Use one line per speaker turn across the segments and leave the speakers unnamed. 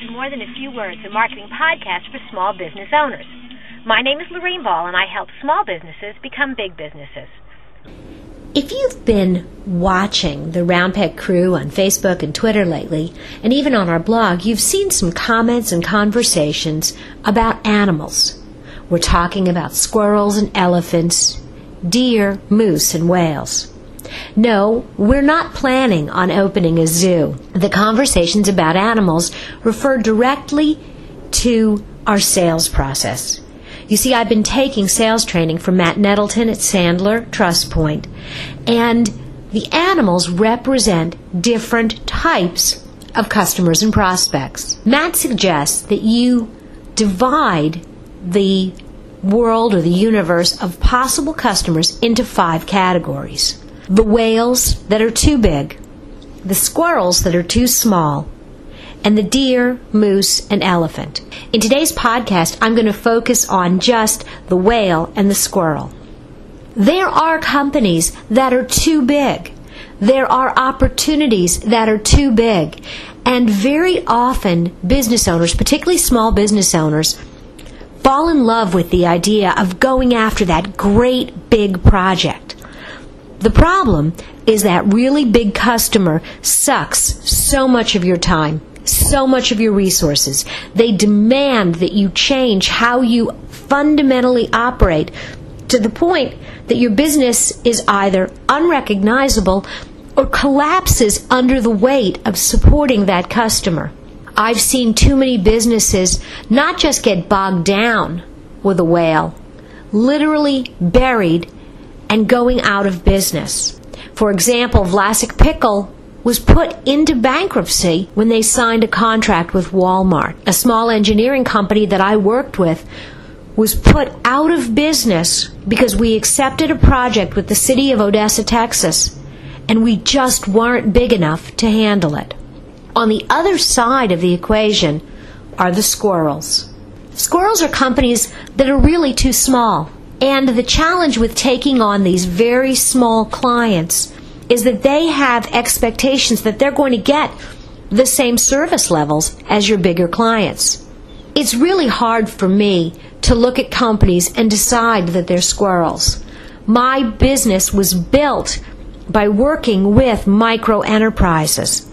to More Than a Few Words, a marketing podcast for small business owners. My name is Lorraine Ball, and I help small businesses become big businesses.
If you've been watching the Round Peg crew on Facebook and Twitter lately, and even on our blog, you've seen some comments and conversations about animals. We're talking about squirrels and elephants, deer, moose, and whales. No, we're not planning on opening a zoo. The conversations about animals refer directly to our sales process. You see, I've been taking sales training from Matt Nettleton at Sandler Trust Point, and the animals represent different types of customers and prospects. Matt suggests that you divide the world or the universe of possible customers into five categories the whales that are too big, the squirrels that are too small, and the deer, moose, and elephant. In today's podcast, I'm going to focus on just the whale and the squirrel. There are companies that are too big. There are opportunities that are too big. And very often, business owners, particularly small business owners, fall in love with the idea of going after that great big project. The problem is that really big customer sucks so much of your time, so much of your resources. They demand that you change how you fundamentally operate to the point that your business is either unrecognizable or collapses under the weight of supporting that customer. I've seen too many businesses not just get bogged down with a whale, literally buried and going out of business. For example, Vlasic Pickle was put into bankruptcy when they signed a contract with Walmart. A small engineering company that I worked with was put out of business because we accepted a project with the city of Odessa, Texas, and we just weren't big enough to handle it. On the other side of the equation are the squirrels. Squirrels are companies that are really too small. And the challenge with taking on these very small clients is that they have expectations that they're going to get the same service levels as your bigger clients. It's really hard for me to look at companies and decide that they're squirrels. My business was built by working with micro enterprises.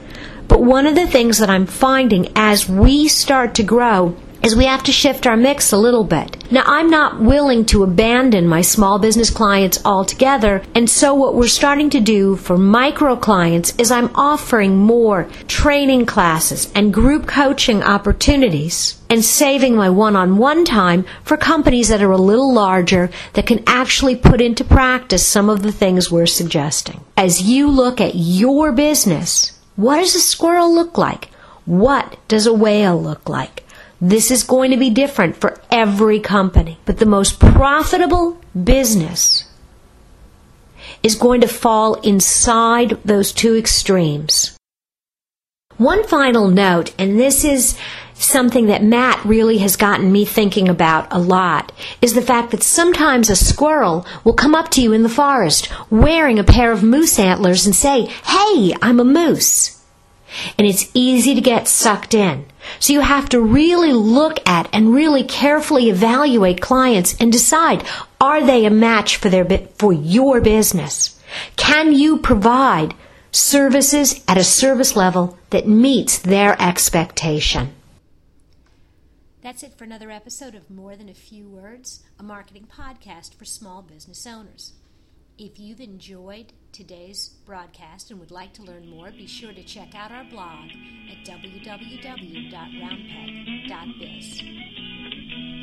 But one of the things that I'm finding as we start to grow is we have to shift our mix a little bit. Now, I'm not willing to abandon my small business clients altogether, and so what we're starting to do for micro clients is I'm offering more training classes and group coaching opportunities and saving my one on one time for companies that are a little larger that can actually put into practice some of the things we're suggesting. As you look at your business, what does a squirrel look like? What does a whale look like? This is going to be different for every company. But the most profitable business is going to fall inside those two extremes. One final note, and this is something that Matt really has gotten me thinking about a lot, is the fact that sometimes a squirrel will come up to you in the forest wearing a pair of moose antlers and say, Hey, I'm a moose and it's easy to get sucked in. So you have to really look at and really carefully evaluate clients and decide are they a match for their for your business? Can you provide services at a service level that meets their expectation? That's it for another episode of More Than a Few Words, a marketing podcast for small business owners. If you've enjoyed today's broadcast and would like to learn more, be sure to check out our blog at www.roundpeg.biz.